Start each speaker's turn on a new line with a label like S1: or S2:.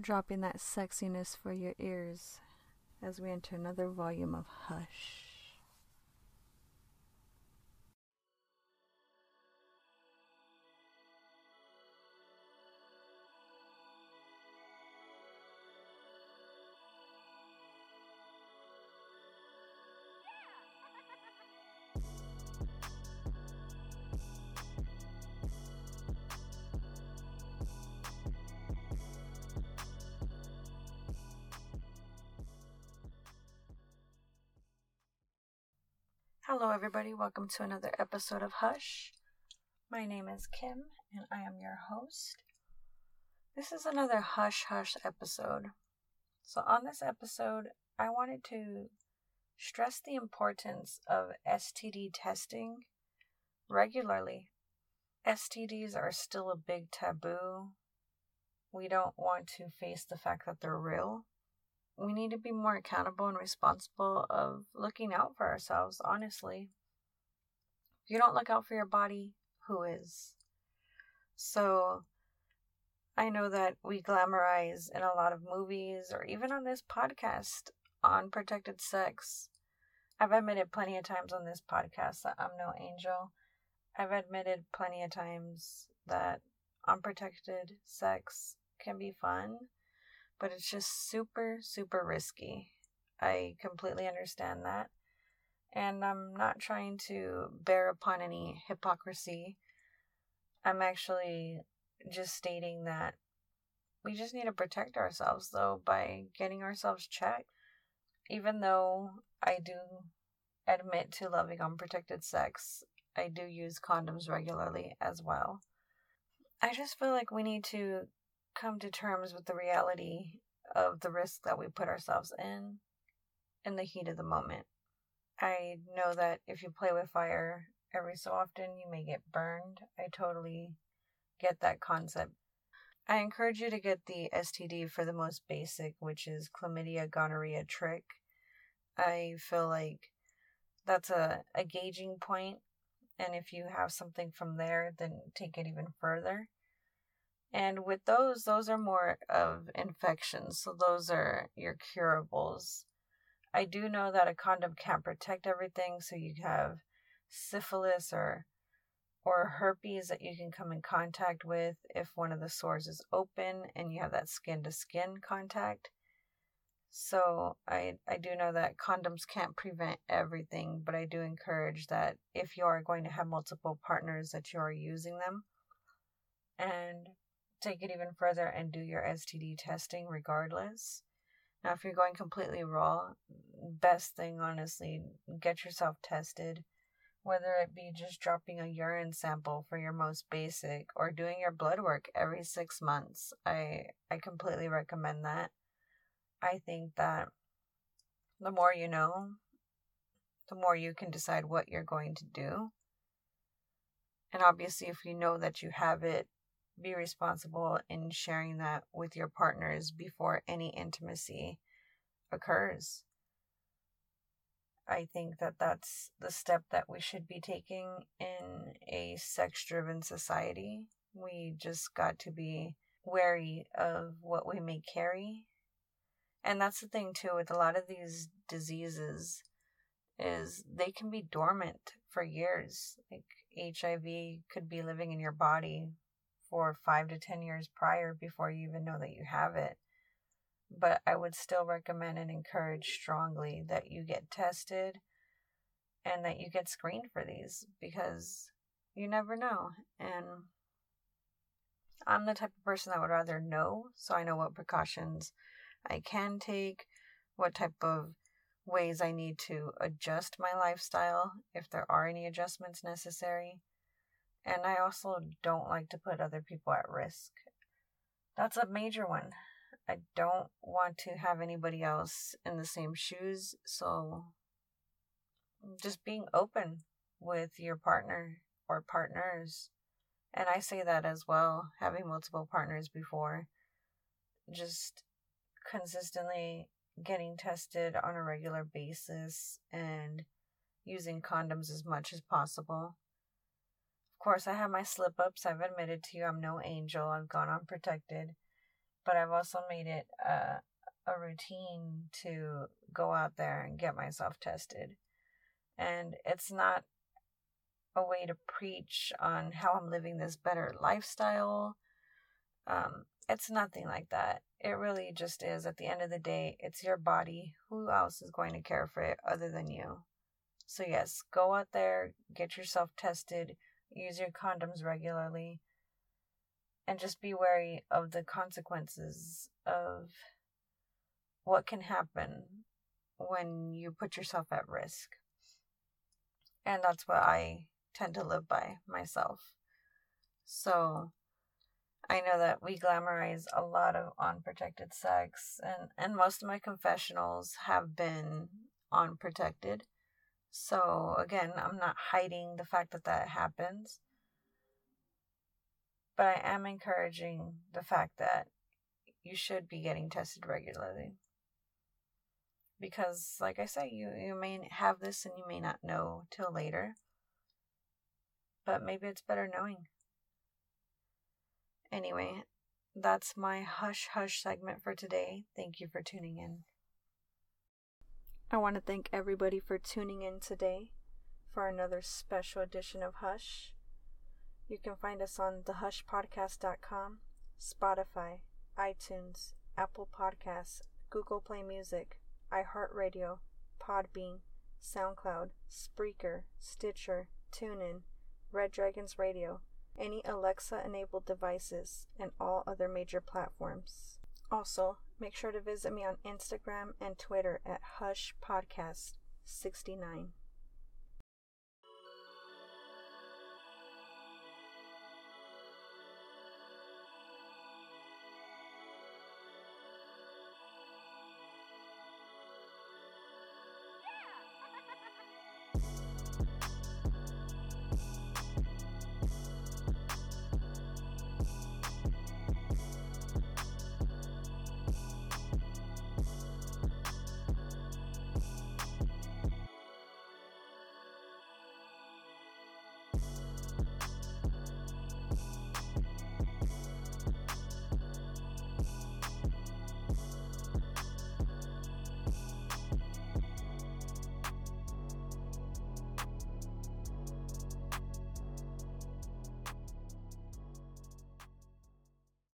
S1: Dropping that sexiness for your ears as we enter another volume of Hush. Hello, everybody. Welcome to another episode of Hush. My name is Kim, and I am your host. This is another Hush Hush episode. So, on this episode, I wanted to stress the importance of STD testing regularly. STDs are still a big taboo. We don't want to face the fact that they're real we need to be more accountable and responsible of looking out for ourselves, honestly. If you don't look out for your body, who is? So, I know that we glamorize in a lot of movies or even on this podcast on protected sex. I've admitted plenty of times on this podcast that I'm no angel. I've admitted plenty of times that unprotected sex can be fun but it's just super, super risky. I completely understand that. And I'm not trying to bear upon any hypocrisy. I'm actually just stating that we just need to protect ourselves, though, by getting ourselves checked. Even though I do admit to loving unprotected sex, I do use condoms regularly as well. I just feel like we need to come to terms with the reality of the risk that we put ourselves in in the heat of the moment. I know that if you play with fire every so often, you may get burned. I totally get that concept. I encourage you to get the STD for the most basic, which is chlamydia, gonorrhea, trich. I feel like that's a, a gauging point, and if you have something from there, then take it even further. And with those, those are more of infections. So those are your curables. I do know that a condom can't protect everything. So you have syphilis or or herpes that you can come in contact with if one of the sores is open and you have that skin to skin contact. So I I do know that condoms can't prevent everything, but I do encourage that if you are going to have multiple partners that you are using them. And take it even further and do your STD testing regardless. Now, if you're going completely raw, best thing, honestly, get yourself tested. Whether it be just dropping a urine sample for your most basic or doing your blood work every six months. I, I completely recommend that. I think that the more you know, the more you can decide what you're going to do. And obviously, if you know that you have it, be responsible in sharing that with your partners before any intimacy occurs. I think that that's the step that we should be taking in a sex driven society. We just got to be wary of what we may carry. And that's the thing too with a lot of these diseases is they can be dormant for years. Like HIV could be living in your body for five to 10 years prior before you even know that you have it. but I would still recommend and encourage strongly that you get tested and that you get screened for these because you never know. And I'm the type of person that would rather know so I know what precautions I can take, what type of ways I need to adjust my lifestyle if there are any adjustments necessary. And I also don't like to put other people at risk. That's a major one. I don't want to have anybody else in the same shoes, so just being open with your partner or partners. And I say that as well, having multiple partners before. Just consistently getting tested on a regular basis and using condoms as much as possible. Course, I have my slip ups. I've admitted to you I'm no angel. I've gone unprotected. But I've also made it a, a routine to go out there and get myself tested. And it's not a way to preach on how I'm living this better lifestyle. Um, it's nothing like that. It really just is. At the end of the day, it's your body. Who else is going to care for it other than you? So, yes, go out there, get yourself tested, use your condoms regularly, and just be wary of the consequences of what can happen when you put yourself at risk. And that's what I tend to live by myself. So, I know that we glamorize a lot of unprotected sex, and, and most of my confessionals have been unprotected. So, again, I'm not hiding the fact that that happens, but I am encouraging the fact that you should be getting tested regularly. Because, like I say, you, you may have this and you may not know till later, but maybe it's better knowing. Anyway, that's my hush hush segment for today. Thank you for tuning in. I want to thank everybody for tuning in today for another special edition of Hush. You can find us on thehushpodcast.com, Spotify, iTunes, Apple Podcasts, Google Play Music, iHeartRadio, Podbean, SoundCloud, Spreaker, Stitcher, TuneIn, Red Dragons Radio, any Alexa enabled devices, and all other major platforms. Also, make sure to visit me on Instagram and Twitter at Hush Podcast 69.